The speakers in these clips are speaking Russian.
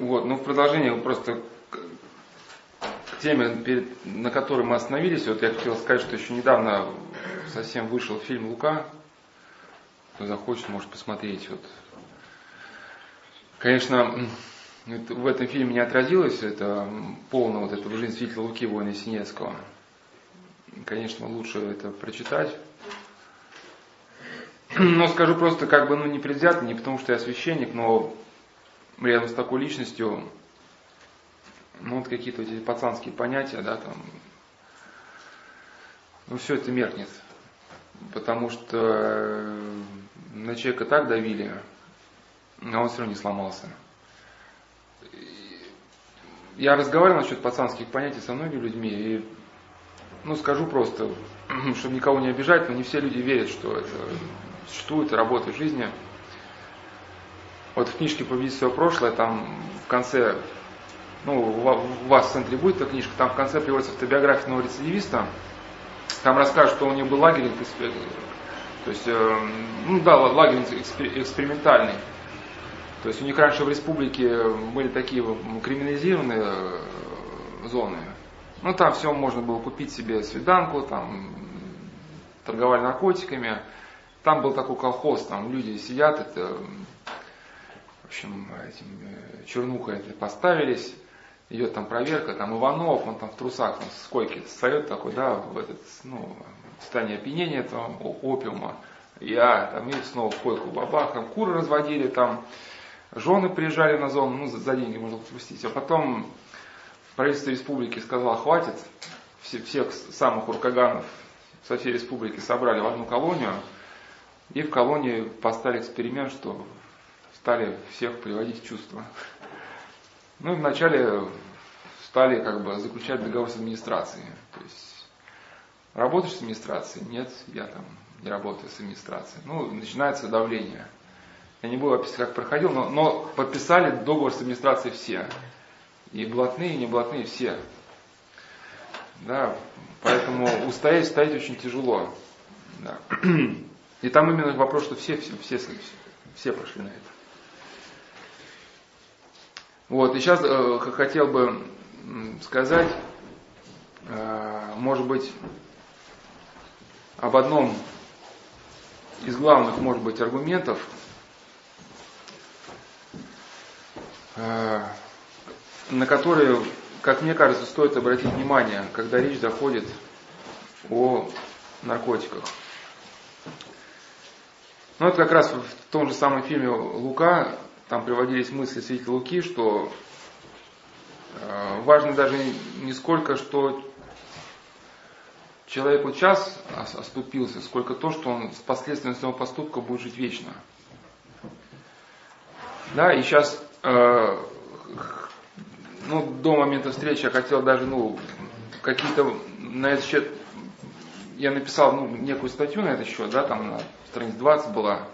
Вот, ну в продолжение просто к, теме, на которой мы остановились, вот я хотел сказать, что еще недавно совсем вышел фильм «Лука». Кто захочет, может посмотреть. Вот. Конечно, в этом фильме не отразилось это полно вот этого жизнь свидетеля Луки воина Синецкого. Конечно, лучше это прочитать. Но скажу просто как бы, ну, не предвзято, не потому что я священник, но рядом с такой личностью, ну, вот какие-то эти пацанские понятия, да, там, ну, все это меркнет. Потому что э, на человека так давили, а он все равно не сломался. Я разговаривал насчет пацанских понятий со многими людьми, и, ну, скажу просто, чтобы никого не обижать, но не все люди верят, что это существует и работает жизни. Вот в книжке «Победить свое прошлое», там в конце, ну, у вас в центре будет эта книжка, там в конце приводится автобиография одного рецидивиста, там расскажут, что у него был лагерь, то есть, э, ну да, лагерь экспериментальный. То есть у них раньше в республике были такие криминализированные э, зоны. Ну там все можно было купить себе свиданку, там торговали наркотиками. Там был такой колхоз, там люди сидят, это, общем, этим э, чернухой это поставились, идет там проверка, там Иванов, он там в трусах, там с койки встает такой, да, в этот, ну, состояние опьянения этого опиума. Я там и снова в койку бабах, там куры разводили, там жены приезжали на зону, ну, за, за деньги можно отпустить. А потом правительство республики сказало, хватит, все, всех самых уркаганов со всей республики собрали в одну колонию, и в колонии поставили эксперимент, что стали всех приводить в чувство. Ну и вначале стали как бы заключать договор с администрацией. То есть работаешь с администрацией? Нет, я там не работаю с администрацией. Ну, начинается давление. Я не буду описывать, как проходил, но, но подписали договор с администрацией все. И блатные, и не блатные все. Да, поэтому устоять, стоять очень тяжело. Да. И там именно вопрос, что все, все, все, все пошли на это. Вот, и сейчас э, хотел бы сказать, э, может быть, об одном из главных, может быть, аргументов, э, на которые, как мне кажется, стоит обратить внимание, когда речь заходит о наркотиках. Ну, это как раз в том же самом фильме «Лука», там приводились мысли святителя Луки, что э, важно даже не сколько, что человеку час оступился, сколько то, что он с последствиями своего поступка будет жить вечно. Да, и сейчас, э, ну, до момента встречи я хотел даже, ну, какие-то на этот счет, я написал, ну, некую статью на этот счет, да, там на страниц 20 была.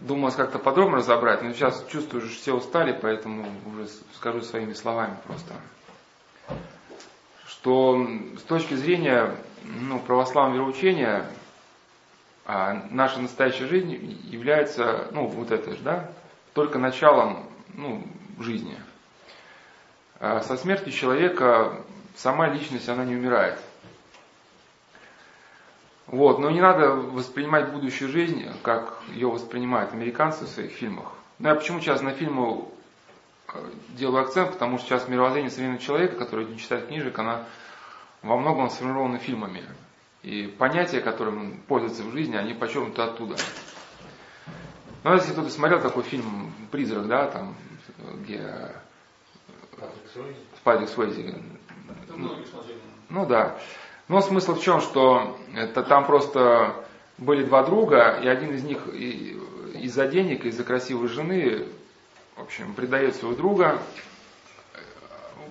Думалось как-то подробно разобрать, но сейчас чувствую, что все устали, поэтому уже скажу своими словами просто. Что с точки зрения ну, православного вероучения, а наша настоящая жизнь является, ну, вот это же, да, только началом, ну, жизни. А со смертью человека сама личность, она не умирает. Вот, но не надо воспринимать будущую жизнь, как ее воспринимают американцы в своих фильмах. Ну, я почему сейчас на фильмы э, делаю акцент, потому что сейчас мировоззрение современного человека, который не читает книжек, она во многом сформирована фильмами. И понятия, которым он пользуется в жизни, они почему-то оттуда. Ну, если кто-то смотрел такой фильм «Призрак», да, там, где... Патрик Суэйзи. Ну, ну да. Но смысл в чем, что это там просто были два друга, и один из них из-за денег, из-за красивой жены, в общем, предает своего друга,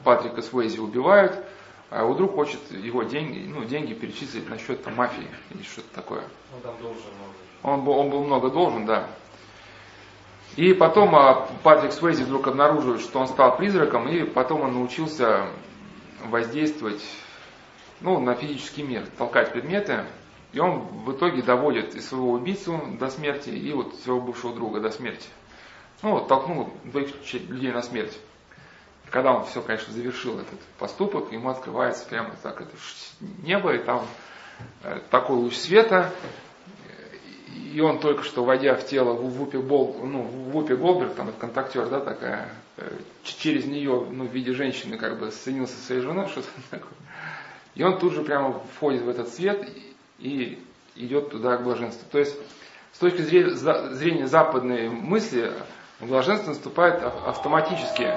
Патрика Суэйзи убивают, а его друг хочет его деньги, ну, деньги перечислить на счет там, мафии или что-то такое. Он там должен много. Он был, он был много должен, да. И потом а, Патрик Суэйзи вдруг обнаруживает, что он стал призраком, и потом он научился воздействовать ну, на физический мир, толкать предметы, и он в итоге доводит и своего убийцу до смерти, и вот своего бывшего друга до смерти. Ну, вот, толкнул двоих людей на смерть. Когда он все, конечно, завершил этот поступок, ему открывается прямо так это небо, и там э, такой луч света, и он только что, войдя в тело Вупи, Бол, ну, Вупи Голберг, там это контактер, да, такая, э, через нее, ну, в виде женщины, как бы соединился со своей женой, что-то такое. И он тут же прямо входит в этот свет и идет туда к блаженству. То есть, с точки зрения западной мысли, блаженство наступает автоматически.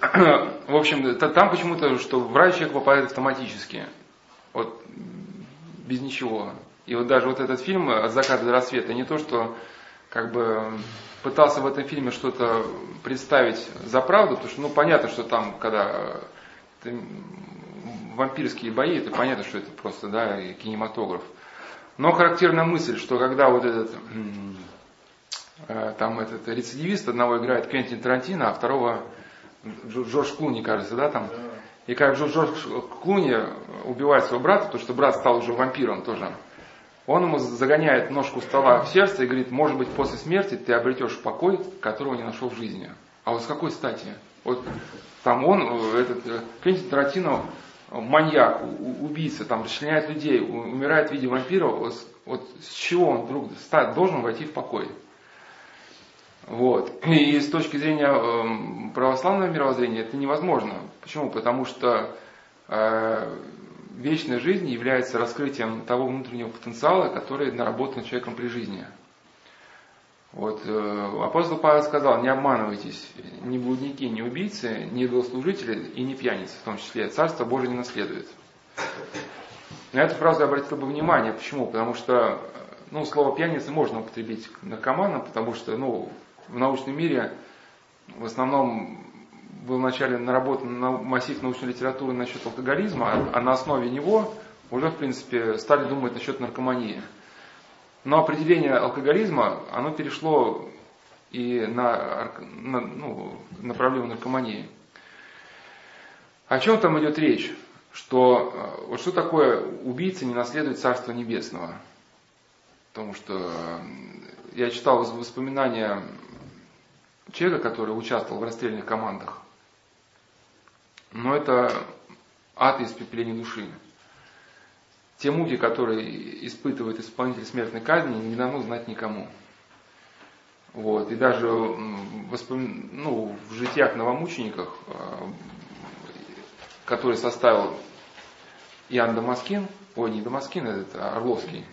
В общем, там почему-то, что в рай человек попадает автоматически. Вот без ничего. И вот даже вот этот фильм «От заката до рассвета» не то, что как бы пытался в этом фильме что-то представить за правду, потому что, ну, понятно, что там, когда ты, вампирские бои, это понятно, что это просто, да, кинематограф. Но характерная мысль, что когда вот этот, э, там этот рецидивист одного играет Квентин Тарантино, а второго Джордж Клуни, кажется, да, там. И как Джордж Клуни убивает своего брата, потому что брат стал уже вампиром тоже. Он ему загоняет ножку стола в сердце и говорит, может быть, после смерти ты обретешь покой, которого не нашел в жизни. А вот с какой стати? Вот там он, э, этот э, Квентин Тарантино, маньяк, убийца, там расчленяет людей, умирает в виде вампира, вот, вот с чего он вдруг должен войти в покой? Вот. И с точки зрения э, православного мировоззрения это невозможно. Почему? Потому что э, вечная жизнь является раскрытием того внутреннего потенциала, который наработан человеком при жизни. Вот, э, апостол Павел сказал, не обманывайтесь, ни блудники, ни убийцы, ни идолослужители и ни пьяницы в том числе. Царство Божие не наследует. На эту фразу я обратил бы внимание. Почему? Потому что ну, слово пьяница можно употребить к наркоманам, потому что ну, в научном мире в основном был вначале наработан массив научной литературы насчет алкоголизма, а на основе него уже, в принципе, стали думать насчет наркомании. Но определение алкоголизма, оно перешло и на, на, ну, на проблему наркомании. О чем там идет речь? Что э, вот что такое убийца не наследует Царство Небесного? Потому что э, я читал воспоминания человека, который участвовал в расстрельных командах. Но это ад и испепеление души. Те муки, которые испытывает исполнитель смертной казни, не дано знать никому. Вот. И даже воспом... ну, в житиях новомучениках, э, который составил Иоанн Дамаскин, ой, не Дамаскин, это Орловский,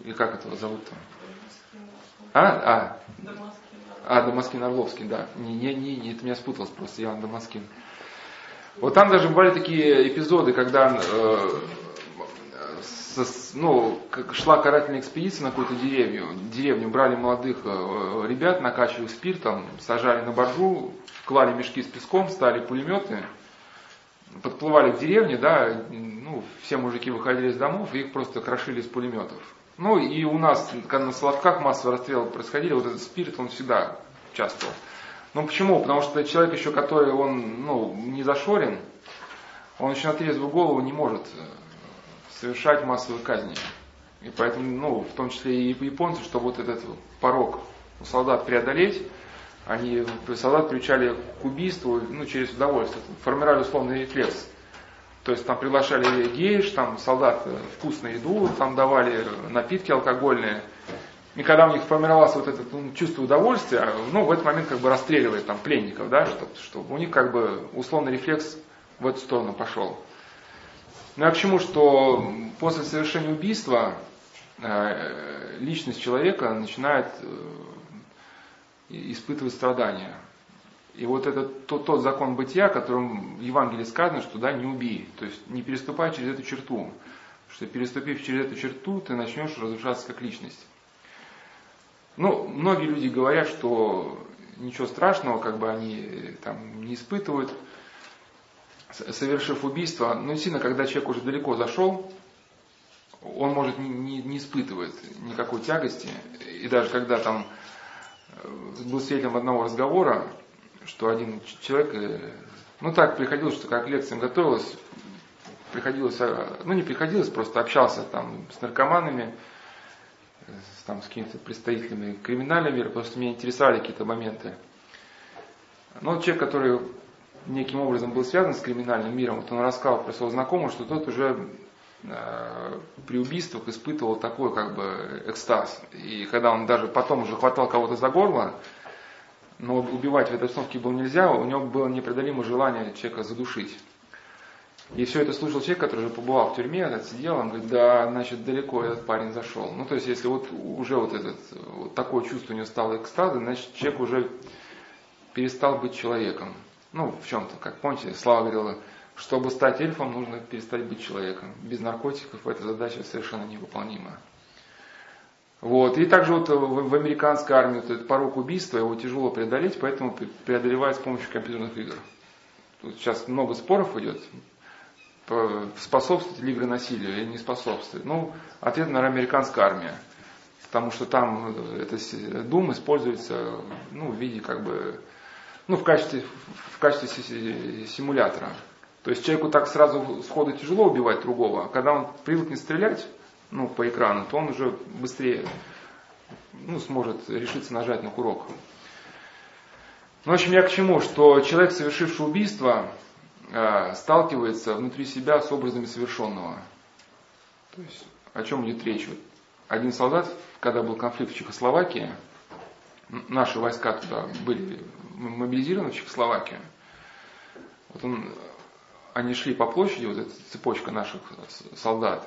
и как этого зовут-то? А? А. А, Дамаскин Орловский, да. Не, не, не, это меня спуталось просто, Иоанн Дамаскин. Вот там даже бывали такие эпизоды, когда э, со, ну, шла карательная экспедиция на какую-то деревню. Деревню брали молодых э, ребят, накачивали спиртом, сажали на боржу, клали мешки с песком, стали пулеметы, подплывали к деревне, да, ну, все мужики выходили из домов, и их просто крошили из пулеметов. Ну и у нас, когда на Соловках массовые расстрелы происходили, вот этот спирт, он всегда участвовал. Ну почему? Потому что человек еще, который он ну, не зашорен, он еще на трезвую голову не может э, совершать массовые казни. И поэтому, ну, в том числе и японцы, чтобы вот этот порог у солдат преодолеть, они солдат приучали к убийству ну, через удовольствие, формировали условный рефлекс. То есть там приглашали геиш, там солдат вкусную еду, там давали напитки алкогольные. И когда у них формировалось вот это ну, чувство удовольствия, ну, в этот момент как бы расстреливали там пленников, да, чтобы, чтобы у них как бы условный рефлекс в эту сторону пошел. Ну, а к чему, что после совершения убийства э, личность человека начинает э, испытывать страдания. И вот это тот, тот закон бытия, которым в Евангелии сказано, что да, не убей. То есть не переступай через эту черту. Что переступив через эту черту, ты начнешь разрушаться как личность. Ну, многие люди говорят, что ничего страшного, как бы они там не испытывают, совершив убийство. Но действительно, когда человек уже далеко зашел, он может не, не, испытывает никакой тягости. И даже когда там э, был свидетелем одного разговора, что один человек, э, ну так приходилось, что как лекциям готовилась, приходилось, э, ну не приходилось, просто общался там с наркоманами, там, с какими-то представителями криминального мира, потому меня интересовали какие-то моменты. Но человек, который неким образом был связан с криминальным миром, вот он рассказал про своего знакомого, что тот уже э, при убийствах испытывал такой как бы экстаз. И когда он даже потом уже хватал кого-то за горло, но убивать в этой обстановке было нельзя, у него было непреодолимое желание человека задушить. И все это слушал человек, который уже побывал в тюрьме, сидел, он говорит, да, значит, далеко этот парень зашел. Ну, то есть, если вот уже вот, этот, вот такое чувство у него стало экстаза, значит, человек уже перестал быть человеком. Ну, в чем-то, как помните, Слава говорила, чтобы стать эльфом, нужно перестать быть человеком. Без наркотиков эта задача совершенно невыполнима. Вот. И также вот в, американской армии вот этот порог убийства, его тяжело преодолеть, поэтому преодолевает с помощью компьютерных игр. Тут сейчас много споров идет, способствует ли игры насилию или не способствует. Ну, ответ, наверное, американская армия. Потому что там эта дум используется ну, в виде как бы, ну, в качестве, в качестве симулятора. То есть человеку так сразу сходу тяжело убивать другого, а когда он привыкнет стрелять, ну, по экрану, то он уже быстрее ну, сможет решиться нажать на курок. Ну, в общем, я к чему? Что человек, совершивший убийство, э, сталкивается внутри себя с образами совершенного. То есть, о чем идет речь? Один солдат, когда был конфликт в Чехословакии, наши войска туда были мобилизированы в Чехословакию. Вот он, они шли по площади, вот эта цепочка наших солдат,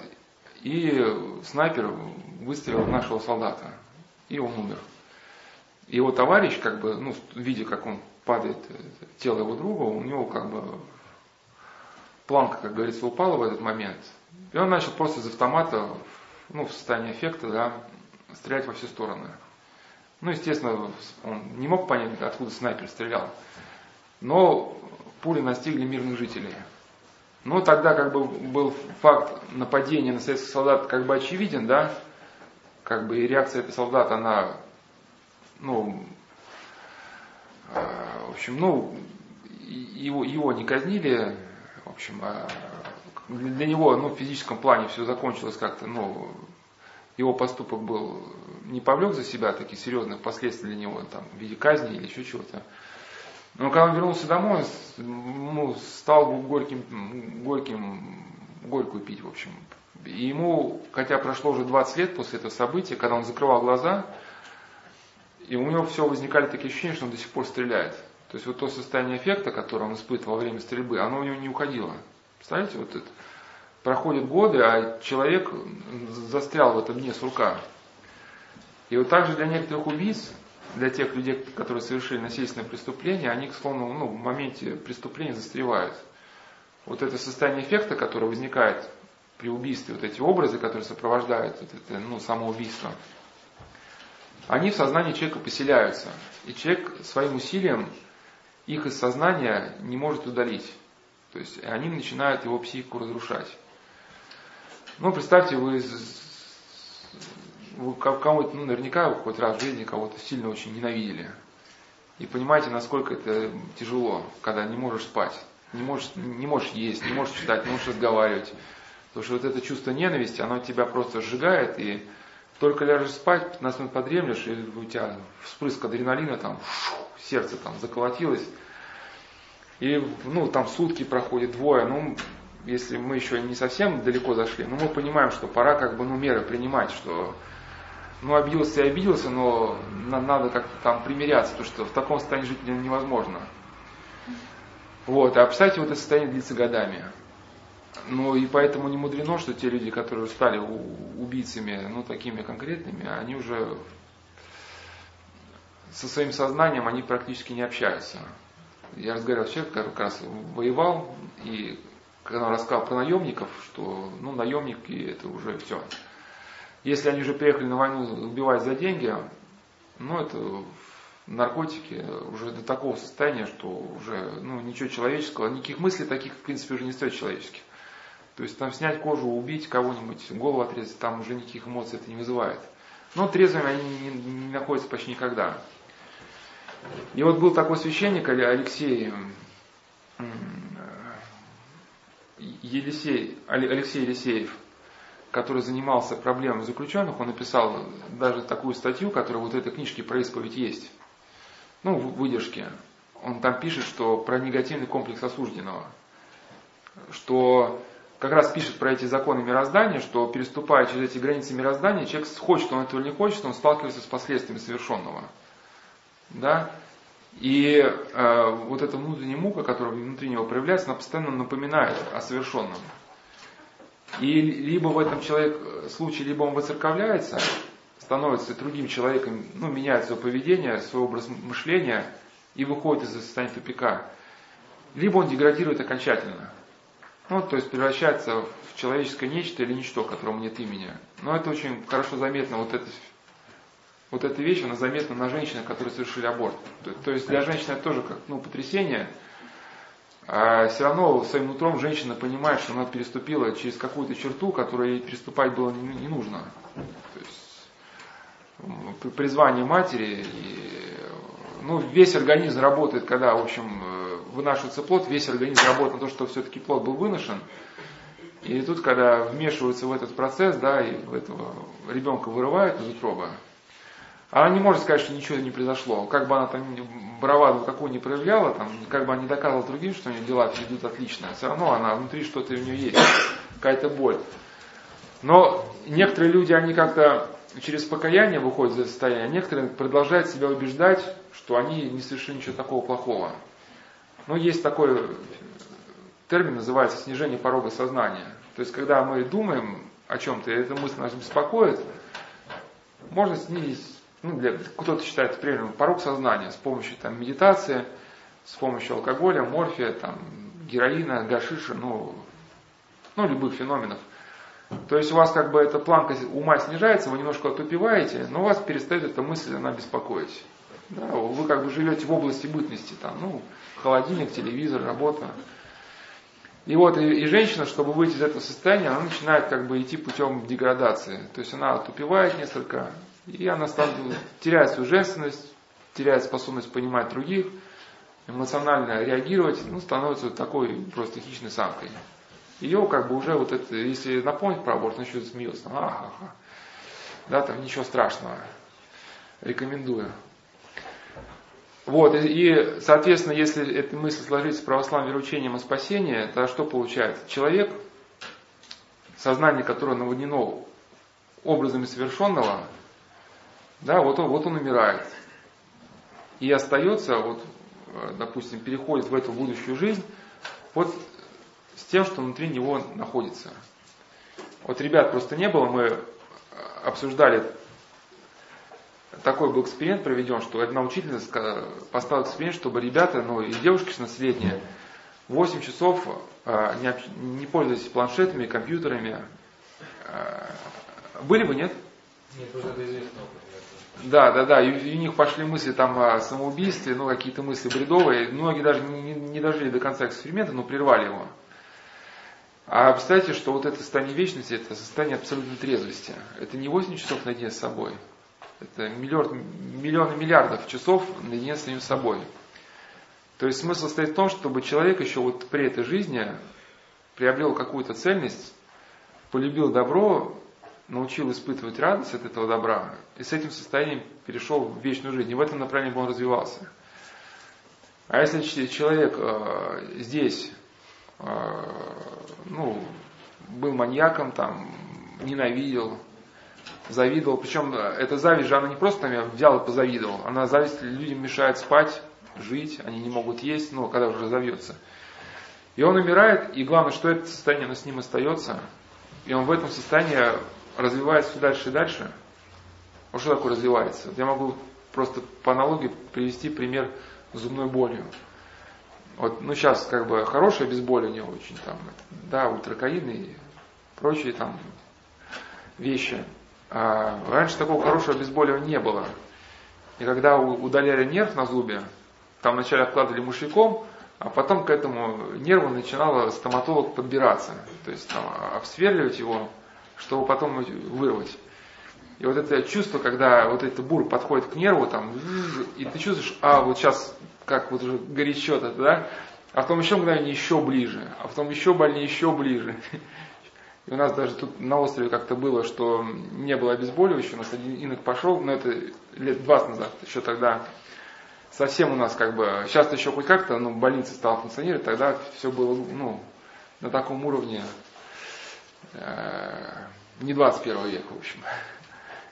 и снайпер выстрелил в нашего солдата, и он умер. Его товарищ, как бы, ну, видя, как он падает, э, тело его друга, у него как бы планка, как говорится, упала в этот момент. И он начал просто из автомата, ну, в состоянии эффекта, да, стрелять во все стороны. Ну, естественно, он не мог понять, откуда снайпер стрелял. Но пули настигли мирных жителей. Но тогда как бы был факт нападения на советских солдат как бы очевиден, да, как бы и реакция этого солдата, она, ну, э, в общем, ну, его, его не казнили, в общем, а для него, ну, в физическом плане все закончилось как-то, ну, его поступок был, не повлек за себя таких серьезных последствий для него, там, в виде казни или еще чего-то. Но когда он вернулся домой, он стал горьким, горьким, горькую пить, в общем. И ему, хотя прошло уже 20 лет после этого события, когда он закрывал глаза, и у него все возникали такие ощущения, что он до сих пор стреляет. То есть вот то состояние эффекта, которое он испытывал во время стрельбы, оно у него не уходило. Представляете, вот это. Проходят годы, а человек застрял в этом дне сурка. И вот также для некоторых убийц для тех людей, которые совершили насильственное преступление, они, словно ну, в моменте преступления застревают. Вот это состояние эффекта, которое возникает при убийстве, вот эти образы, которые сопровождают вот это ну, самоубийство, они в сознании человека поселяются. И человек своим усилием их из сознания не может удалить. То есть они начинают его психику разрушать. Ну, представьте, вы вы кого-то, ну, наверняка вы хоть раз в жизни кого-то сильно очень ненавидели. И понимаете, насколько это тяжело, когда не можешь спать, не можешь, не можешь есть, не можешь читать, не можешь разговаривать. Потому что вот это чувство ненависти, оно тебя просто сжигает, и только ляжешь спать, 15 минут подремлешь, и у тебя вспрыск адреналина, там, сердце там заколотилось. И, ну, там сутки проходит, двое, ну, если мы еще не совсем далеко зашли, но мы понимаем, что пора как бы, ну, меры принимать, что ну, обиделся и обиделся, но надо как-то там примиряться, потому что в таком состоянии жить невозможно. Вот, а представьте, вот это состояние длится годами. Ну и поэтому не мудрено, что те люди, которые стали убийцами, ну такими конкретными, они уже со своим сознанием они практически не общаются. Я разговаривал с человеком, как раз воевал, и когда он рассказал про наемников, что ну, наемники это уже все. Если они уже приехали на войну убивать за деньги, ну это наркотики уже до такого состояния, что уже ну, ничего человеческого, никаких мыслей таких в принципе уже не стоит человеческих. То есть там снять кожу, убить кого-нибудь, голову отрезать, там уже никаких эмоций это не вызывает. Но трезвыми они не, не находятся почти никогда. И вот был такой священник Алексей, Елисей, Алексей Елисеев, который занимался проблемами заключенных, он написал даже такую статью, которая вот в этой книжке про исповедь есть. Ну, в выдержке. Он там пишет, что про негативный комплекс осужденного. Что как раз пишет про эти законы мироздания, что переступая через эти границы мироздания, человек хочет он этого или не хочет, он сталкивается с последствиями совершенного. Да? И э, вот эта внутренняя мука, которая внутри него проявляется, она постоянно напоминает о совершенном. И либо в этом человек, э, случае, либо он выцерковляется, становится другим человеком, ну, меняет свое поведение, свой образ мышления и выходит из состояния тупика. Либо он деградирует окончательно. Ну, то есть превращается в человеческое нечто или ничто, которому нет имени. Но это очень хорошо заметно, вот это вот эта вещь, она заметна на женщинах, которые совершили аборт. То, то есть для женщины это тоже как ну, потрясение, а все равно своим утром женщина понимает, что она переступила через какую-то черту, которую ей переступать было не, не нужно. То есть призвание матери, и, ну, весь организм работает, когда, в общем, э, вынашивается плод, весь организм работает на то, что все-таки плод был выношен. И тут, когда вмешиваются в этот процесс, да, и этого ребенка вырывают из утроба, она не может сказать, что ничего не произошло. Как бы она там браваду какую не проявляла, там, как бы она не доказывала другим, что у нее дела идут отлично, все равно она внутри что-то у нее есть, какая-то боль. Но некоторые люди, они как-то через покаяние выходят из состояния, а некоторые продолжают себя убеждать, что они не совершили ничего такого плохого. Но есть такой термин, называется снижение порога сознания. То есть, когда мы думаем о чем-то, и эта мысль нас беспокоит, можно снизить ну, для, кто-то считает примером порог сознания с помощью там, медитации, с помощью алкоголя, морфия, там, героина, гашиша, ну, ну, любых феноменов. То есть у вас как бы эта планка ума снижается, вы немножко отупеваете, но у вас перестает эта мысль, она беспокоить. Да, вы как бы живете в области бытности, там, ну, холодильник, телевизор, работа. И вот и, и женщина, чтобы выйти из этого состояния, она начинает как бы идти путем деградации. То есть она отупевает несколько, и она теряет свою женственность, теряет способность понимать других, эмоционально реагировать, ну, становится такой просто хищной самкой. Ее как бы уже вот это, если напомнить про аборт, она еще смеется. Ага, Да, там ничего страшного. Рекомендую. Вот, и, соответственно, если эта мысль сложить с православным вероучением о спасении, то что получается? Человек, сознание которое наводнено образами совершенного, да, вот он, вот он умирает. И остается, вот, э, допустим, переходит в эту будущую жизнь, вот с тем, что внутри него находится. Вот ребят просто не было, мы э, обсуждали, такой был эксперимент проведен, что одна учительница поставила эксперимент, чтобы ребята, ну и девушки 16-летние, 8 часов э, не, не пользовались планшетами, компьютерами. Были бы, нет? Нет, уже это известно. Да, да, да, и у них пошли мысли там о самоубийстве, ну какие-то мысли бредовые. Многие даже не, не дожили до конца эксперимента, но прервали его. А представьте, что вот это состояние вечности, это состояние абсолютной трезвости. Это не 8 часов наедине с собой. Это миллион, миллионы миллиардов часов наедине с самим собой. То есть смысл состоит в том, чтобы человек еще вот при этой жизни приобрел какую-то цельность, полюбил добро, научил испытывать радость от этого добра, и с этим состоянием перешел в вечную жизнь. И в этом направлении бы он развивался. А если человек э, здесь э, ну, был маньяком, там, ненавидел, завидовал, причем э, эта зависть же, она не просто там я взял и позавидовал, она зависть людям мешает спать, жить, они не могут есть, ну, когда уже разовьется. И он умирает, и главное, что это состояние оно с ним остается, и он в этом состоянии развивается все дальше и дальше. Вот что такое развивается? Я могу просто по аналогии привести пример зубной болью. Вот, ну сейчас как бы хорошее обезболивание очень там, да, ультракаин и прочие там вещи. А раньше такого хорошего обезболивания не было. И когда удаляли нерв на зубе, там вначале обкладывали мышьяком, а потом к этому нерву начинала стоматолог подбираться. То есть там обсверливать его, чтобы потом вырвать. И вот это чувство, когда вот этот бур подходит к нерву, там, и ты чувствуешь, а вот сейчас как вот уже горячо-то, да? А потом еще мгновение еще ближе, а потом еще больнее, еще ближе. И у нас даже тут на острове как-то было, что не было обезболивающего, у нас один инок пошел, но это лет 20 назад, еще тогда совсем у нас как бы, сейчас еще хоть как-то, ну, больница стала функционировать, тогда все было, ну, на таком уровне, не 21 века, в общем.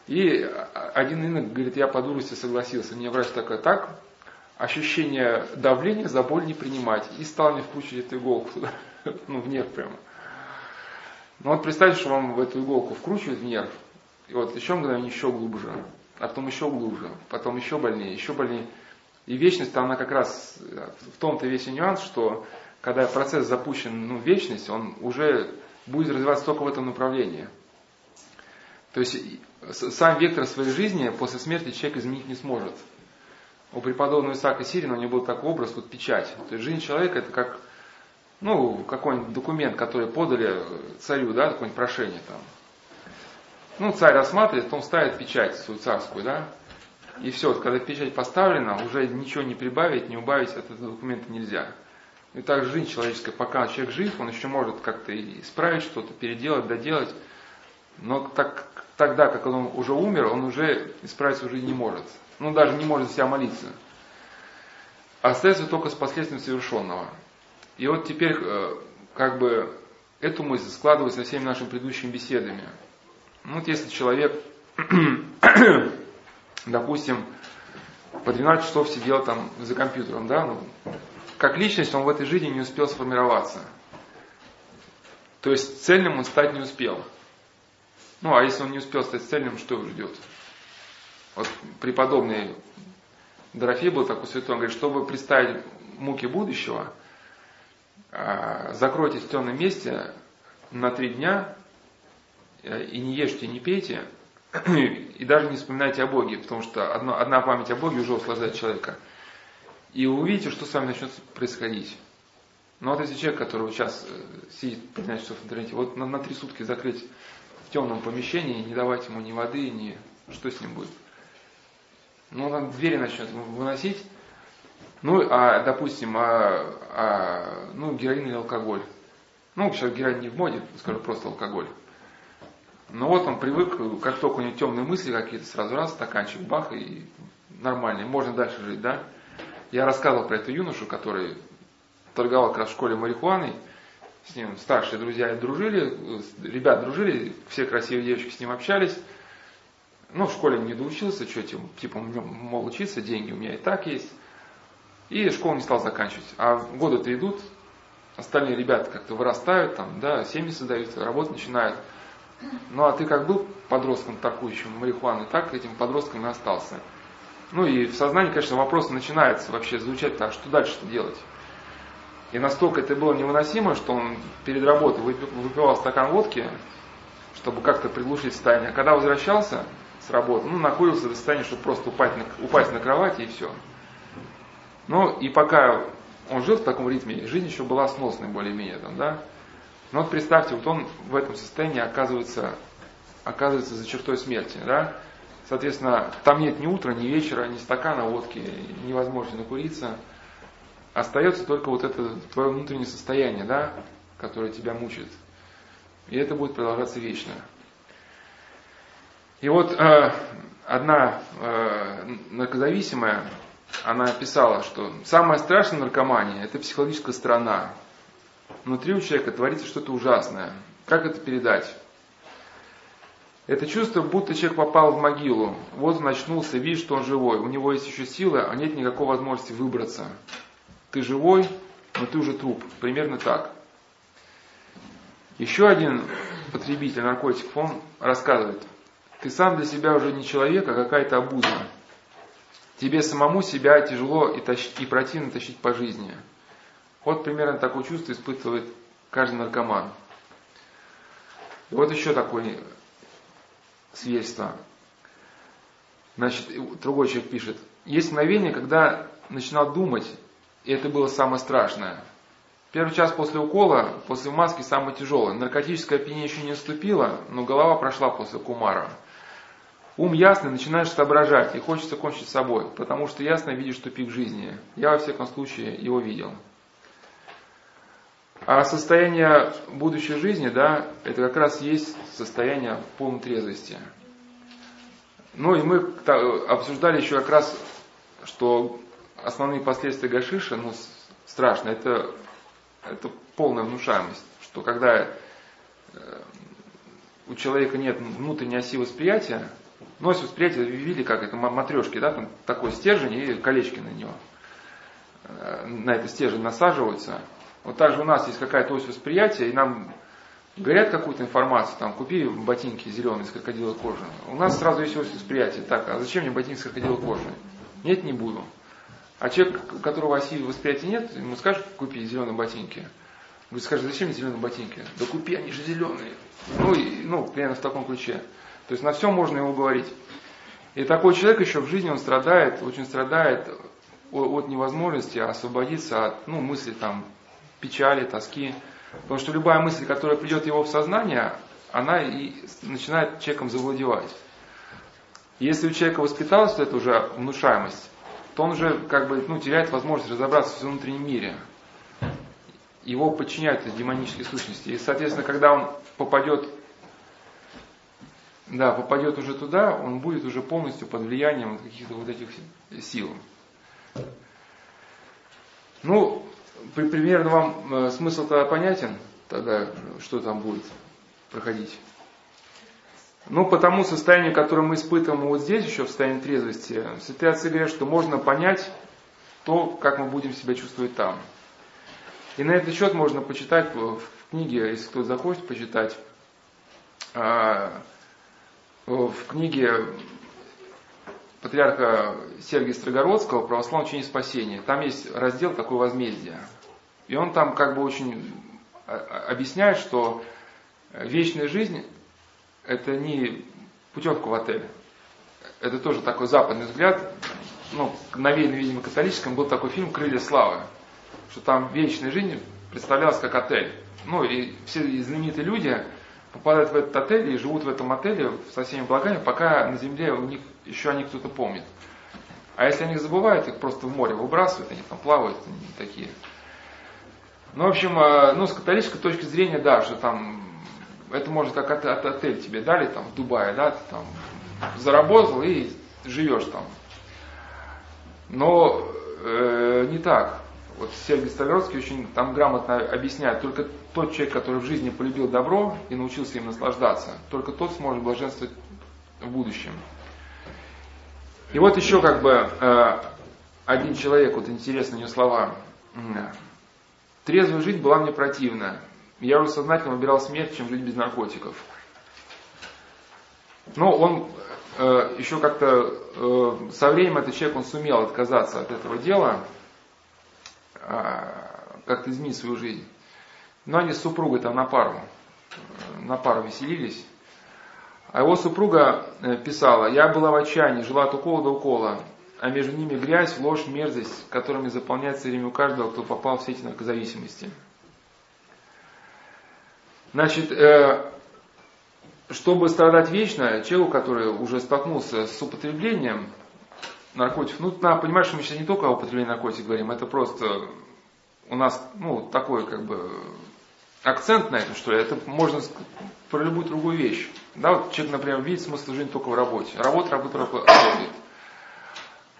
И один инок говорит, я по дурости согласился. Мне врач такой, так, ощущение давления за боль не принимать. И стал мне вкручивать эту иголку туда, ну, в нерв прямо. Ну вот представьте, что вам в эту иголку вкручивают в нерв, и вот еще мгновение еще глубже, а потом еще глубже, потом еще больнее, еще больнее. И вечность, она как раз в том-то весь и нюанс, что когда процесс запущен ну, в вечность, он уже будет развиваться только в этом направлении. То есть сам вектор своей жизни после смерти человек изменить не сможет. У преподобного Исаака Сирина у него был такой образ, вот печать. То есть жизнь человека это как ну, какой-нибудь документ, который подали царю, да, какое-нибудь прошение там. Ну, царь рассматривает, потом ставит печать свою царскую, да, и все, когда печать поставлена, уже ничего не прибавить, не убавить от этого документа нельзя. И так жизнь человеческая, пока человек жив, он еще может как-то исправить что-то, переделать, доделать. Но так, тогда, как он уже умер, он уже исправиться уже не может. Ну, даже не может себя молиться. Остается только с последствием совершенного. И вот теперь э, как бы эту мысль складывать со всеми нашими предыдущими беседами. Ну, вот если человек, допустим, по 12 часов сидел там за компьютером, да, ну, как личность он в этой жизни не успел сформироваться. То есть цельным он стать не успел. Ну, а если он не успел стать цельным, что его ждет? Вот преподобный Дорофей был такой святой, он говорит, чтобы представить муки будущего – а, закройтесь в темном месте на три дня э, и не ешьте, не пейте, и даже не вспоминайте о Боге, потому что одна память о Боге уже услаждает человека. И вы увидите, что с вами начнет происходить. Ну вот если человек, который сейчас э, сидит 15 часов в интернете, вот на, на три сутки закрыть в темном помещении, не давать ему ни воды, ни что с ним будет. Ну, он двери начнет выносить, ну, а, допустим, а, а, ну, героин или алкоголь. Ну, сейчас героин не в моде, скажу просто алкоголь. Но вот он привык, как только у него темные мысли какие-то, сразу раз, стаканчик, бах, и нормальный, можно дальше жить, да? Я рассказывал про эту юношу, который торговал как раз в школе марихуаной, с ним старшие друзья дружили, ребят дружили, все красивые девочки с ним общались. Ну, в школе не доучился, что, типа, типа, мол, учиться, деньги у меня и так есть. И школу не стал заканчивать. А годы-то идут, остальные ребята как-то вырастают, там, да, семьи создают, работать начинают. Ну а ты как был подростком торгующим марихуаной, так этим подростком и остался. Ну и в сознании, конечно, вопрос начинается вообще звучать так, что дальше-то делать. И настолько это было невыносимо, что он перед работой выпивал стакан водки, чтобы как-то приглушить состояние. А когда возвращался с работы, ну, накурился до состояния, чтобы просто упасть на, упасть на кровати и все. Ну, и пока он жил в таком ритме, жизнь еще была сносной более-менее там, да. Но вот представьте, вот он в этом состоянии оказывается, оказывается за чертой смерти, да. Соответственно, там нет ни утра, ни вечера, ни стакана водки, невозможно накуриться. Остается только вот это твое внутреннее состояние, да, которое тебя мучает. И это будет продолжаться вечно. И вот э, одна э, наркозависимая она писала, что самое страшное наркомания – это психологическая сторона. Внутри у человека творится что-то ужасное. Как это передать? Это чувство, будто человек попал в могилу. Вот он очнулся, видит, что он живой. У него есть еще силы, а нет никакой возможности выбраться. Ты живой, но ты уже труп. Примерно так. Еще один потребитель наркотиков, он рассказывает. Ты сам для себя уже не человек, а какая-то обуза. Тебе самому себя тяжело и, тащ... и противно тащить по жизни. Вот примерно такое чувство испытывает каждый наркоман. И вот еще такое свидетельство. Значит, другой человек пишет. Есть мгновение, когда начинал думать, и это было самое страшное. Первый час после укола, после маски самое тяжелое. Наркотическое опьянение еще не наступило, но голова прошла после кумара. Ум ясный, начинаешь соображать, и хочется кончить с собой, потому что ясно видишь тупик жизни. Я, во всяком случае, его видел. А состояние будущей жизни, да, это как раз есть состояние полной трезвости. Ну и мы обсуждали еще как раз, что основные последствия гашиша, ну, страшно, это, это полная внушаемость, что когда э, у человека нет внутренней оси восприятия, ну, ось восприятия, видели, как это матрешки, да, там такой стержень и колечки на него. Э, на этот стержень насаживаются. Вот также у нас есть какая-то ось восприятия, и нам говорят какую-то информацию, там, купи ботинки зеленые из крокодиловой кожи. У нас сразу есть ось восприятия. Так, а зачем мне ботинки с крокодиловой кожи? Нет, не буду. А человек, у которого оси восприятия нет, ему скажешь, купи зеленые ботинки. Говорит, скажет, зачем мне зеленые ботинки? Да купи, они же зеленые. Ну, и, ну, примерно в таком ключе. То есть на все можно его говорить. И такой человек еще в жизни, он страдает, очень страдает от невозможности освободиться от ну, мысли там, печали, тоски. Потому что любая мысль, которая придет его в сознание, она и начинает человеком завладевать. Если у человека воспиталась вот эта уже внушаемость, то он уже как бы ну, теряет возможность разобраться в внутреннем мире. Его подчиняют эти демонические сущности. И, соответственно, когда он попадет, да, попадет уже туда, он будет уже полностью под влиянием каких-то вот этих сил. Ну, примерно вам э, смысл тогда понятен, тогда что там будет проходить. Ну, по тому состоянию, которое мы испытываем вот здесь, еще в состоянии трезвости, святые отцы говорят, что можно понять то, как мы будем себя чувствовать там. И на этот счет можно почитать в книге, если кто захочет почитать, а, в книге патриарха Сергия Строгородского «Православное учение спасения». Там есть раздел такой возмездие. И он там как бы очень объясняет, что вечная жизнь – это не путевка в отель. Это тоже такой западный взгляд. Ну, навеянный, видимо, католическим, был такой фильм «Крылья славы», что там вечная жизнь представлялась как отель. Ну, и все знаменитые люди попадают в этот отель и живут в этом отеле со всеми благами, пока на земле у них еще они кто-то помнит. А если они забывают, их просто в море выбрасывают, они там плавают, они такие. Ну, в общем, э, ну, с католической точки зрения, да, что там, это может как от, от отель тебе дали, там, в Дубае, да, ты там заработал и живешь там. Но э, не так. Вот Сергей Столярский очень там грамотно объясняет, только тот человек, который в жизни полюбил добро и научился им наслаждаться, только тот сможет блаженствовать в будущем. И вот еще как бы э, один человек, вот интересные у него слова. Трезвая жить была мне противна. Я уже сознательно выбирал смерть, чем жить без наркотиков. Но он э, еще как-то э, со временем этот человек он сумел отказаться от этого дела, как-то изменить свою жизнь. Но они с супругой там на пару, на пару веселились. А его супруга э, писала, я была в отчаянии, жила от укола до укола, а между ними грязь, ложь, мерзость, которыми заполняется время у каждого, кто попал в сети наркозависимости. Значит, э, чтобы страдать вечно, человеку, который уже столкнулся с употреблением наркотиков, ну, надо понимать, что мы сейчас не только о употреблении наркотиков говорим, это просто у нас, ну, такой, как бы, акцент на этом, что ли, это можно про любую другую вещь. Да, вот человек, например, видит смысл жизни только в работе. Работа, работа, работа.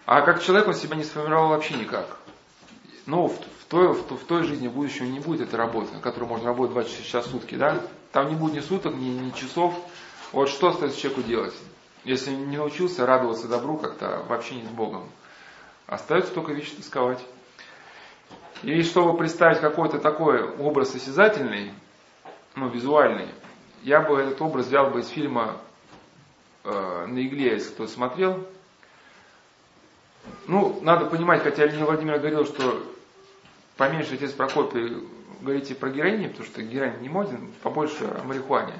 А как человек он себя не сформировал вообще никак. Ну, в, в, той, в, в той жизни в будущем не будет этой работы, на которой можно работать 24 часа в сутки, да? Там не будет ни суток, ни, ни часов. Вот что остается человеку делать? Если не научился радоваться добру как-то вообще не с Богом, остается только вещи тосковать. И чтобы представить какой-то такой образ осязательный, ну, визуальный, я бы этот образ взял бы из фильма э, «На игле», если кто смотрел. Ну, надо понимать, хотя Леонид Владимир говорил, что поменьше отец Прокопий говорите про героини, потому что героин не моден, побольше о марихуане.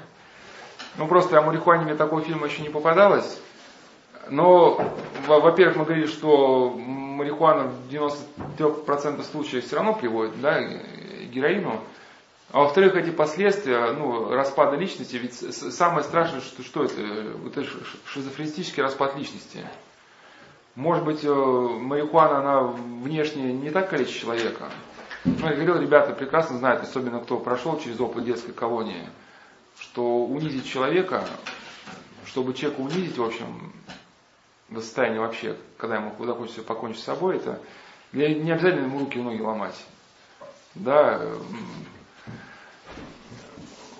Ну, просто о марихуане мне такого фильма еще не попадалось. Но, во-первых, мы говорили, что марихуана в 93% случаев все равно приводит да, героину. А во-вторых, эти последствия ну, распада личности, ведь самое страшное, что, что это? Это шизофренистический распад личности. Может быть, э, марихуана, она внешне не так калечит человека, Ну, я говорил, ребята прекрасно знают, особенно кто прошел через опыт детской колонии, что унизить человека, чтобы человека унизить, в общем, до состояния вообще, когда ему захочется покончить с собой, это не обязательно ему руки и ноги ломать. Да,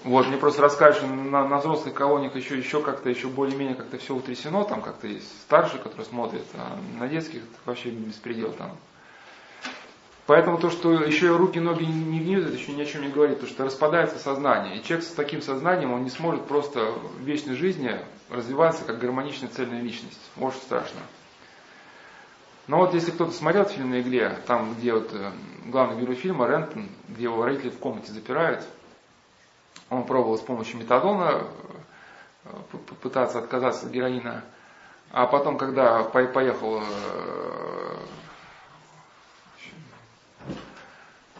вот, мне просто рассказывают, что на, на взрослых колониях еще, еще как-то, еще более-менее как-то все утрясено, там как-то есть старшие, которые смотрят, а на детских вообще беспредел там. Поэтому то, что еще руки и ноги не гниют, это еще ни о чем не говорит, потому что распадается сознание. И человек с таким сознанием, он не сможет просто в вечной жизни развиваться как гармоничная цельная личность. Очень страшно. Но вот если кто-то смотрел фильм на игле, там, где вот э, главный герой фильма, Рентон, где его родители в комнате запирают, он пробовал с помощью метадона э, пытаться отказаться от героина. А потом, когда поехал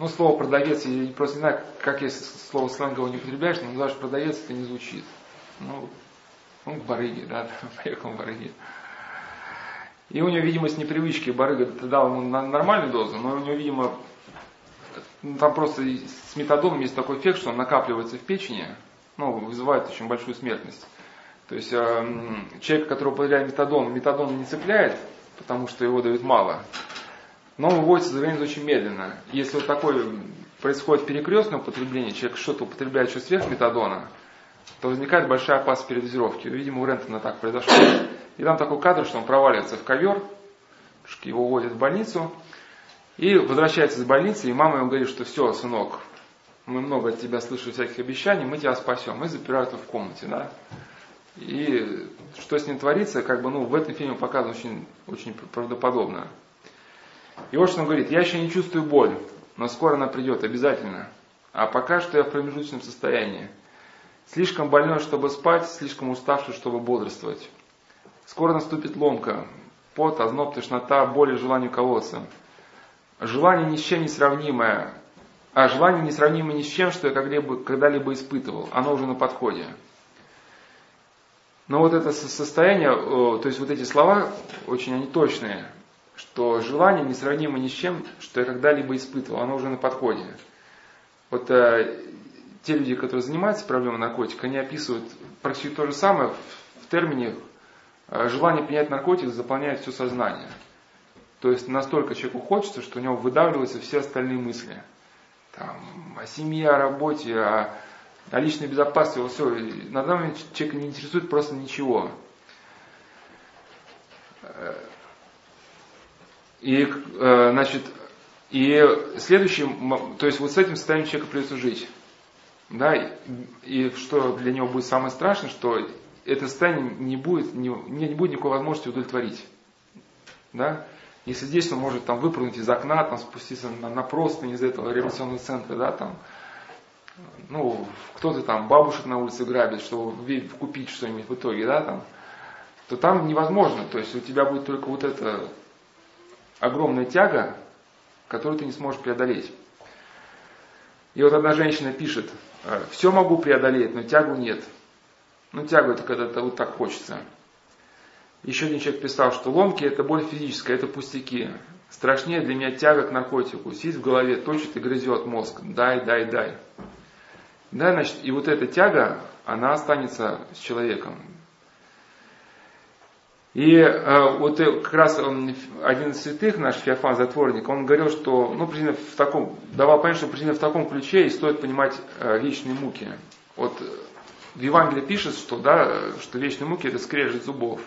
ну, слово продавец, я просто не знаю, как если слово сленгово не употребляешь, но даже продавец это не звучит. Ну, ну барыги, да, поехал барыги. И у него, видимо, с непривычки барыга дал ему нормальную дозу, но у него, видимо, ну, там просто с метадоном есть такой эффект, что он накапливается в печени, ну, вызывает очень большую смертность. То есть э, человек, который употребляет метадон, метадон не цепляет, потому что его дают мало, но выводится за границу очень медленно. Если вот такое происходит перекрестное употребление, человек что-то употребляет еще сверх метадона, то возникает большая опасность передозировки. Видимо, у Рентона так произошло. И там такой кадр, что он проваливается в ковер, его уводят в больницу, и возвращается из больницы, и мама ему говорит, что все, сынок, мы много от тебя слышали всяких обещаний, мы тебя спасем. И запирают его в комнате, да. И что с ним творится, как бы, ну, в этом фильме показано очень, очень правдоподобно. И вот что он говорит, я еще не чувствую боль, но скоро она придет, обязательно. А пока что я в промежуточном состоянии. Слишком больной, чтобы спать, слишком уставший, чтобы бодрствовать. Скоро наступит ломка, пот, озноб, тошнота, боль и желание колоться. Желание ни с чем не сравнимое, а желание несравнимое ни с чем, что я когда-либо, когда-либо испытывал. Оно уже на подходе. Но вот это состояние, то есть вот эти слова, очень они точные, что желание несравнимо ни с чем, что я когда-либо испытывал, оно уже на подходе. Вот э, те люди, которые занимаются проблемой наркотика, они описывают практически то же самое в, в термине э, желание принять наркотик заполняет все сознание. То есть настолько человеку хочется, что у него выдавливаются все остальные мысли. Там, о семье, о работе, о, о личной безопасности, все. На данный момент человека не интересует просто ничего. И, э, значит, и следующим, то есть вот с этим состоянием человека придется жить. Да, и, что для него будет самое страшное, что это состояние не будет, не, не будет никакой возможности удовлетворить. Да? Если здесь он может там выпрыгнуть из окна, там спуститься на, на простынь из этого реабилитационного центра, да, там, ну, кто-то там бабушек на улице грабит, чтобы купить что-нибудь в итоге, да, там, то там невозможно. То есть у тебя будет только вот это огромная тяга, которую ты не сможешь преодолеть. И вот одна женщина пишет, все могу преодолеть, но тягу нет. Ну, тягу это когда-то вот так хочется. Еще один человек писал, что ломки это боль физическая, это пустяки. Страшнее для меня тяга к наркотику. Сидит в голове, точит и грызет мозг. Дай, дай, дай. Да, значит, и вот эта тяга, она останется с человеком. И э, вот э, как раз он, один из святых, наш Феофан Затворник, он говорил, что, ну, примерно в таком, давал понять, что примерно в таком ключе и стоит понимать э, вечные муки. Вот э, в Евангелии пишет, что, да, что вечные муки это скрежет зубов.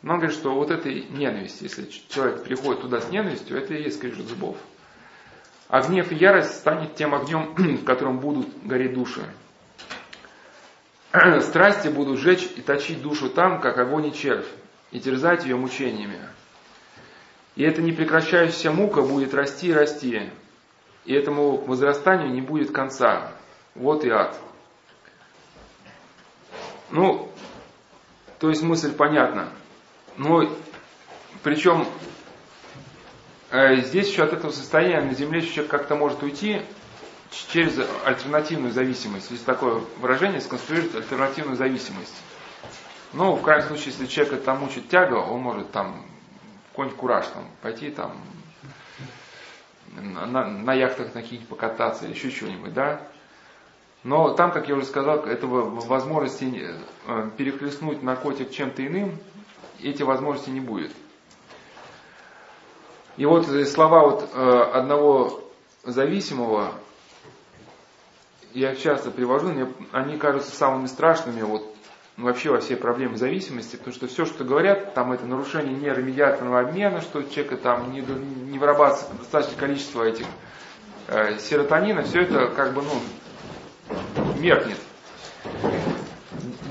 Но он говорит, что вот это ненависть, если человек приходит туда с ненавистью, это и есть скрежет зубов. А гнев и ярость станет тем огнем, в котором будут гореть души. Страсти будут жечь и точить душу там, как огонь и червь, и терзать ее мучениями. И эта непрекращающаяся мука будет расти и расти, и этому возрастанию не будет конца. Вот и ад. Ну, то есть мысль понятна. Но причем э, здесь еще от этого состояния на Земле еще как-то может уйти через альтернативную зависимость. Есть такое выражение, сконструировать альтернативную зависимость. Ну, в крайнем случае, если человека там мучит тяга, он может там какой-нибудь кураж там пойти там на, на яхтах на каких-нибудь покататься или еще что-нибудь, да. Но там, как я уже сказал, этого возможности э, перехлестнуть наркотик чем-то иным, эти возможности не будет. И вот слова вот э, одного зависимого, я часто привожу, мне они кажутся самыми страшными вот вообще во всей проблеме зависимости, потому что все, что говорят, там это нарушение нейромедиаторного обмена, что у человека там не, не вырабатывается достаточное количество этих э, серотонина, все это как бы, ну, меркнет.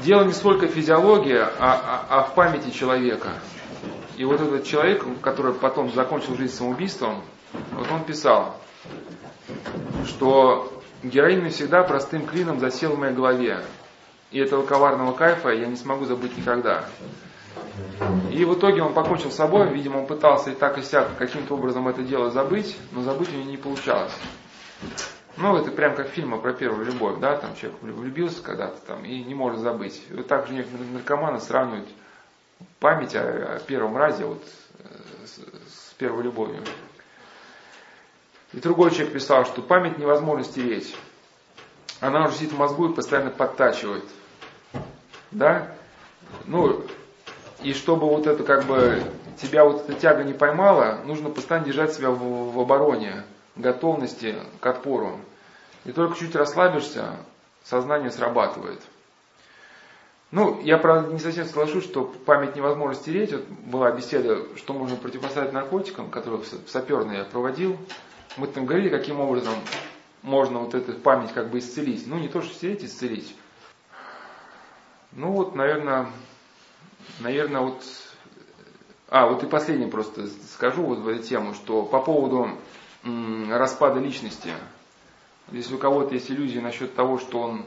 Дело не сколько физиология, а, а, а в памяти человека. И вот этот человек, который потом закончил жизнь самоубийством, вот он писал, что героин навсегда простым клином засел в моей голове. И этого коварного кайфа я не смогу забыть никогда. И в итоге он покончил с собой, видимо, он пытался и так и сяк каким-то образом это дело забыть, но забыть у него не получалось. Ну, это прям как фильма про первую любовь, да, там человек влюбился когда-то там и не может забыть. Вот так же некоторые наркоманы сравнивают память о, о первом разе вот э, с, с первой любовью. И другой человек писал, что память невозможно стереть. Она уже сидит в мозгу и постоянно подтачивает. Да? Ну, и чтобы вот это как бы тебя вот эта тяга не поймала, нужно постоянно держать себя в, в обороне, готовности к отпору. И только чуть расслабишься, сознание срабатывает. Ну, я, правда, не совсем соглашусь, что память невозможно стереть. Вот была беседа, что можно противопоставить наркотикам, которую в саперной я проводил. Мы там говорили, каким образом можно вот эту память как бы исцелить. Ну, не то, что стереть, исцелить. Ну, вот, наверное, наверное, вот... А, вот и последнее просто скажу вот в эту тему, что по поводу м, распада личности. Если у кого-то есть иллюзии насчет того, что он,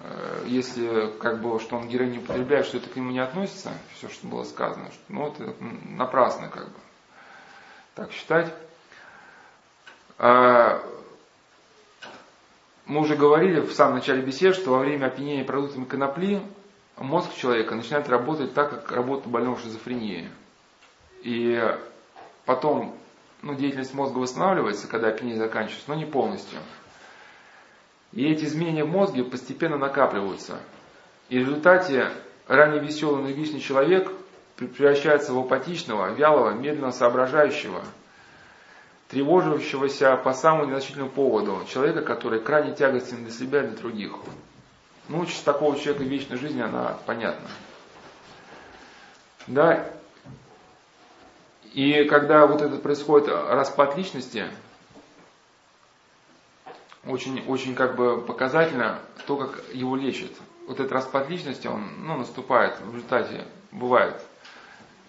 э, если как бы, что он героин не употребляет, что это к нему не относится, все, что было сказано, что, ну, это напрасно как бы так считать. А, мы уже говорили в самом начале беседы, что во время опьянения продуктами конопли мозг человека начинает работать так, как работает больного шизофрении. И потом ну, деятельность мозга восстанавливается, когда опьянение заканчивается, но не полностью. И эти изменения в мозге постепенно накапливаются. И в результате ранее веселый, энергичный человек превращается в апатичного, вялого, медленно соображающего – тревожившегося по самому незначительному поводу, человека, который крайне тягостен для себя и для других. Ну, участь такого человека вечной жизни, она понятна. Да, и когда вот это происходит распад личности, очень, очень как бы показательно то, как его лечат. Вот этот распад личности, он ну, наступает в результате, бывает,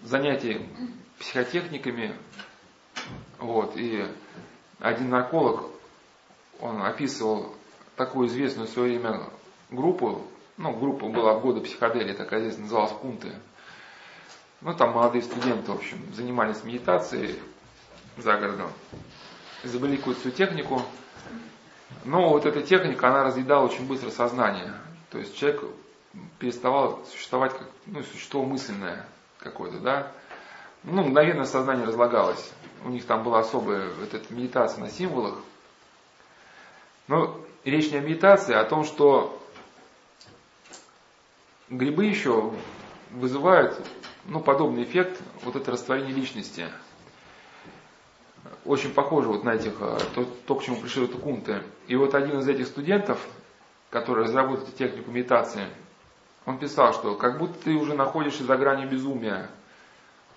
занятий психотехниками, вот, и один нарколог, он описывал такую известную в свое время группу, ну, группа была в годы психоделии, такая здесь называлась Пунты. Ну, там молодые студенты, в общем, занимались медитацией за городом, изобрели какую-то технику, но вот эта техника, она разъедала очень быстро сознание. То есть человек переставал существовать как, ну, существо мысленное какое-то, да. Ну, мгновенно сознание разлагалось у них там была особая вот эта медитация на символах. Но речь не о медитации, а о том, что грибы еще вызывают ну, подобный эффект, вот это растворение личности. Очень похоже вот на этих, э, то, то к чему пришли вот кунты. И вот один из этих студентов, который разработал технику медитации, он писал, что как будто ты уже находишься за гранью безумия,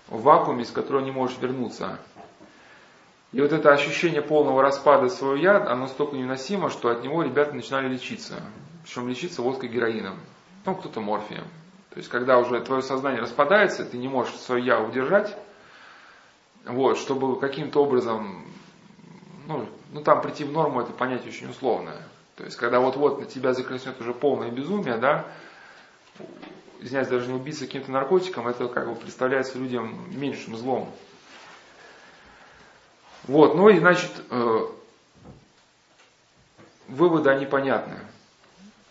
в вакууме, из которого не можешь вернуться. И вот это ощущение полного распада своего я, оно настолько невыносимо, что от него ребята начинали лечиться. Причем лечиться водкой героином. Ну, кто-то морфием. То есть, когда уже твое сознание распадается, ты не можешь свое я удержать, вот, чтобы каким-то образом, ну, ну, там прийти в норму, это понятие очень условное. То есть, когда вот-вот на тебя захлестнет уже полное безумие, да, извиняюсь, даже не убиться каким-то наркотиком, это как бы представляется людям меньшим злом. Вот, ну и значит, э, выводы, они понятны.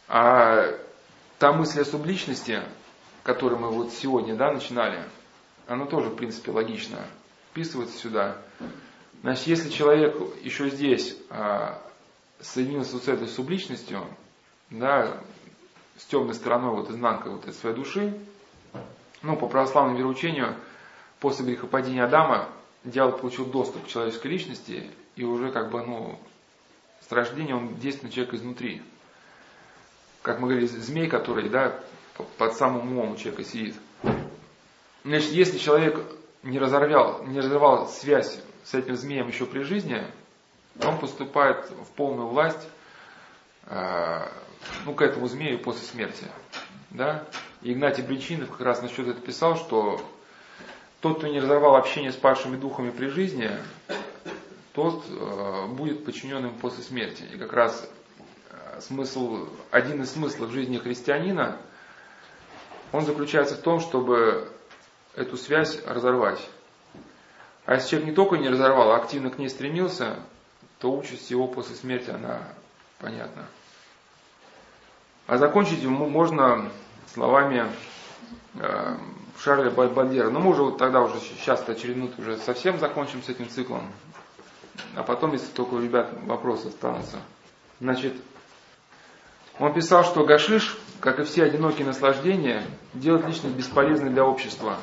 А та мысль о субличности, которую мы вот сегодня да, начинали, она тоже, в принципе, логично вписывается сюда. Значит, если человек еще здесь а, соединился с этой субличностью, да, с темной стороной, вот изнанкой вот этой своей души, ну, по православному вероучению, после грехопадения Адама дьявол получил доступ к человеческой личности, и уже как бы, ну, с рождения он действует на человека изнутри. Как мы говорили, змей, который, да, под самым умом у человека сидит. Значит, если человек не разорвал, не разорвал связь с этим змеем еще при жизни, он поступает в полную власть э, ну, к этому змею после смерти. Да? Игнатий Бричинов как раз насчет этого писал, что тот, кто не разорвал общение с падшими духами при жизни, тот э, будет подчиненным после смерти. И как раз смысл, один из смыслов жизни христианина, он заключается в том, чтобы эту связь разорвать. А если человек не только не разорвал, а активно к ней стремился, то участь его после смерти, она понятна. А закончить можно словами э, Шарля Бальдера. Но мы уже вот тогда уже сейчас очередную уже совсем закончим с этим циклом. А потом, если только у ребят вопросы останутся. Значит, он писал, что гашиш, как и все одинокие наслаждения, делает личность бесполезной для общества,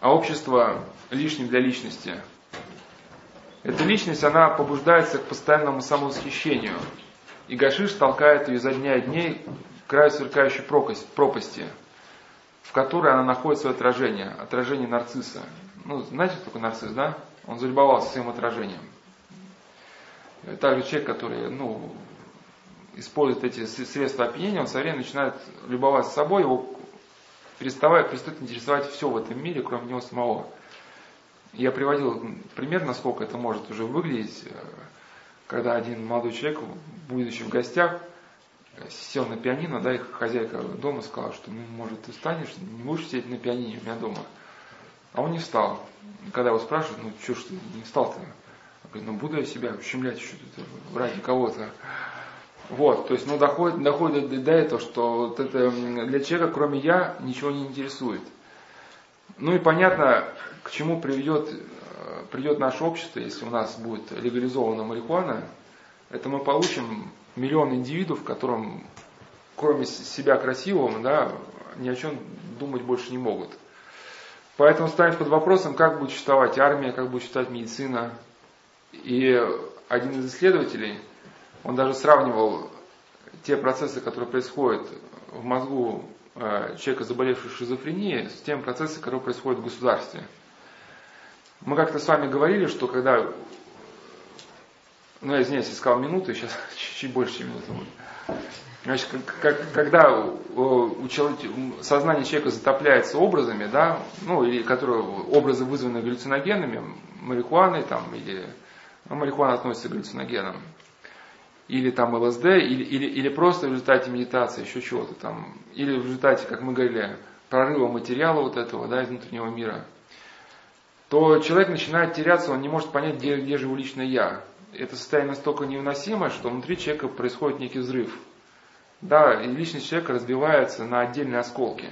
а общество лишним для личности. Эта личность, она побуждается к постоянному самовосхищению – и Гашиш толкает ее изо дня в дней к краю сверкающей пропасти, в которой она находит свое отражение, отражение нарцисса. Ну, знаете, что такое нарцисс, да? Он залюбовался своим отражением. Также человек, который, ну, использует эти средства опьянения, он со временем начинает любоваться собой, его переставая, перестает интересовать все в этом мире, кроме него самого. Я приводил пример, насколько это может уже выглядеть когда один молодой человек, будучи в гостях, сел на пианино, да, и хозяйка дома сказала, что, ну, может, ты встанешь, не будешь сидеть на пианине у меня дома. А он не встал. Когда его спрашивают, ну, что ж ты не встал-то? Он говорит, ну, буду я себя ущемлять еще ради кого-то. Вот, то есть, ну, доходит, доходит до, этого, что вот это для человека, кроме я, ничего не интересует. Ну и понятно, к чему приведет придет наше общество, если у нас будет легализована марихуана, это мы получим миллион индивидов, которым, кроме себя красивого, да, ни о чем думать больше не могут. Поэтому станет под вопросом, как будет существовать армия, как будет существовать медицина. И один из исследователей, он даже сравнивал те процессы, которые происходят в мозгу э, человека, заболевшего шизофренией, с тем процессами, которые происходят в государстве. Мы как-то с вами говорили, что когда, ну я извиняюсь, искал минуты, сейчас чуть-чуть больше, чем минуты. Значит, как, когда у человека, сознание человека затопляется образами, да, ну, или которые образы вызваны галлюциногенами, марихуаной там, или ну, марихуана относится к галлюциногенам, или там ЛСД, или, или, или просто в результате медитации, еще чего-то там, или в результате, как мы говорили, прорыва материала вот этого, да, из внутреннего мира – то человек начинает теряться, он не может понять, где, где же его личное я. Это состояние настолько невыносимое, что внутри человека происходит некий взрыв. Да, и личность человека разбивается на отдельные осколки.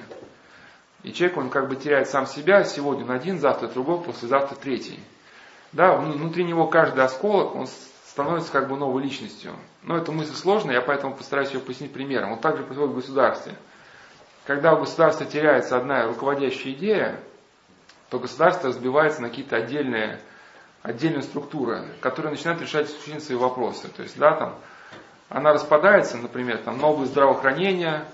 И человек, он как бы теряет сам себя, сегодня он один, завтра другой, послезавтра третий. Да, внутри него каждый осколок, он становится как бы новой личностью. Но эта мысль сложная, я поэтому постараюсь ее пояснить примером. Вот так же происходит в государстве. Когда у государства теряется одна руководящая идея, то государство разбивается на какие-то отдельные, отдельные структуры, которые начинают решать исключительно свои вопросы. То есть, да, там, она распадается, например, там, на область здравоохранения,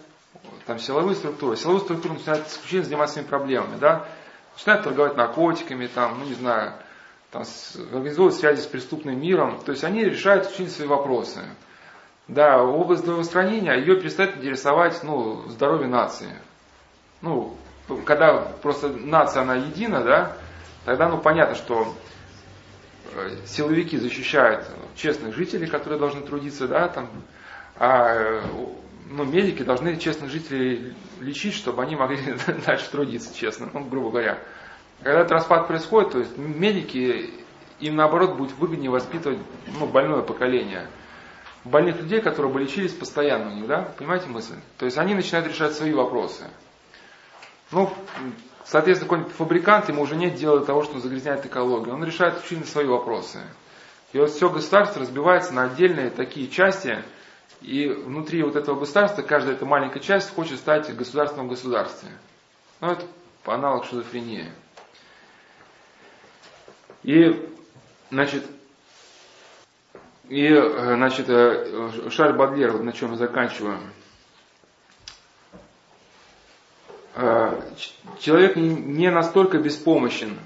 там, силовые структуры. Силовые структуры начинают исключительно заниматься своими проблемами, да, начинают торговать наркотиками, там, ну, не знаю, там, организовывать связи с преступным миром. То есть, они решают исключительно свои вопросы. Да, область здравоохранения, ее перестает интересовать, ну, здоровье нации. Ну, когда просто нация, она едина, да, тогда, ну, понятно, что э, силовики защищают честных жителей, которые должны трудиться, да, там, а ну, медики должны честных жителей лечить, чтобы они могли дальше трудиться честно, ну, грубо говоря. Когда этот распад происходит, то есть медики, им наоборот будет выгоднее воспитывать ну, больное поколение. Больных людей, которые бы лечились постоянно у них, да, понимаете мысль? То есть они начинают решать свои вопросы. Ну, Соответственно, какой-нибудь фабрикант, ему уже нет дела до того, что он загрязняет экологию. Он решает исключительно свои вопросы. И вот все государство разбивается на отдельные такие части, и внутри вот этого государства каждая эта маленькая часть хочет стать государством в государстве. Ну, это аналог шизофрении. И, значит, и, значит, э, Шарль Бадлер, на чем я заканчиваю. Э, человек не настолько беспомощен,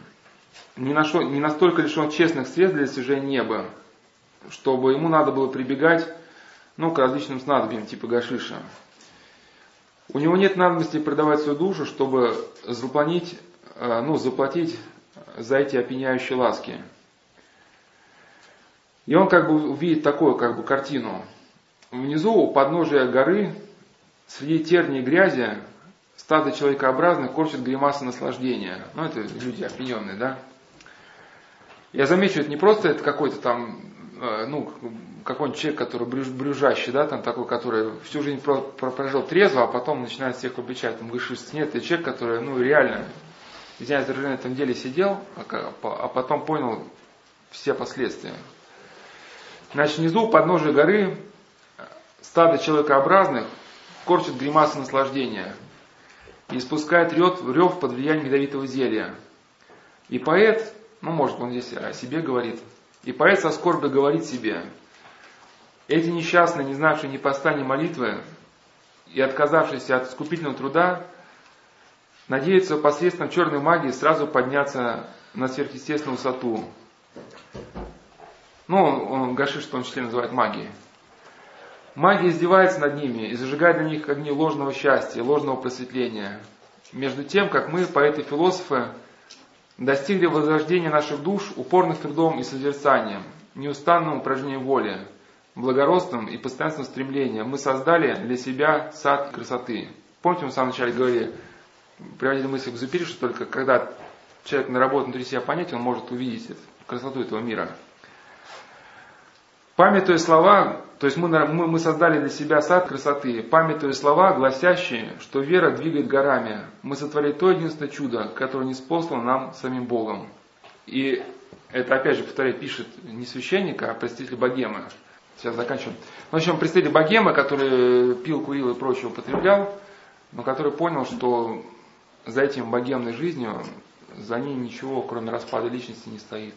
не, нашел, не настолько лишен честных средств для достижения неба, чтобы ему надо было прибегать ну, к различным снадобьям типа гашиша. У него нет надобности продавать свою душу, чтобы заплатить, э, ну, заплатить за эти опьяняющие ласки. И он как бы увидит такую как бы картину. Внизу у подножия горы среди тернии и грязи стадо человекообразных корчит гримасы наслаждения. Ну, это люди опьяненные, да? Я замечу, это не просто это какой-то там, э, ну, какой-нибудь человек, который брюж, брюжащий, да, там такой, который всю жизнь про, про, прожил трезво, а потом начинает всех обличать, там, вышишь. Нет, это человек, который, ну, реально, извиняюсь, на этом деле сидел, а, а потом понял все последствия. Значит, внизу, подножия горы, стадо человекообразных корчит гримасы наслаждения и испускает рев, рев под влиянием ядовитого зелья. И поэт, ну, может, он здесь о себе говорит, и поэт со скорбью говорит себе, эти несчастные, не знавшие ни поста, ни молитвы, и отказавшиеся от скупительного труда, надеются посредством черной магии сразу подняться на сверхъестественную высоту. Ну, он, он Гашиш в том числе называет магией. Магия издевается над ними и зажигает на них огни ложного счастья, ложного просветления. Между тем, как мы, поэты-философы, достигли возрождения наших душ упорным трудом и созерцанием, неустанным упражнением воли, благородством и постоянством стремления, мы создали для себя сад красоты. Помните, мы в самом начале говорили, приводили мысль к Зупире, что только когда человек наработает внутри себя понятие, он может увидеть красоту этого мира. Памятуя слова, то есть мы, мы, мы создали для себя сад красоты, памятуя слова, гласящие, что вера двигает горами, мы сотворили то единственное чудо, которое не спослано нам самим Богом. И это, опять же, повторяю, пишет не священник, а представитель богемы. Сейчас заканчиваем. В общем, представитель богемы, который пил, курил и прочее употреблял, но который понял, что за этим богемной жизнью, за ней ничего, кроме распада личности, не стоит.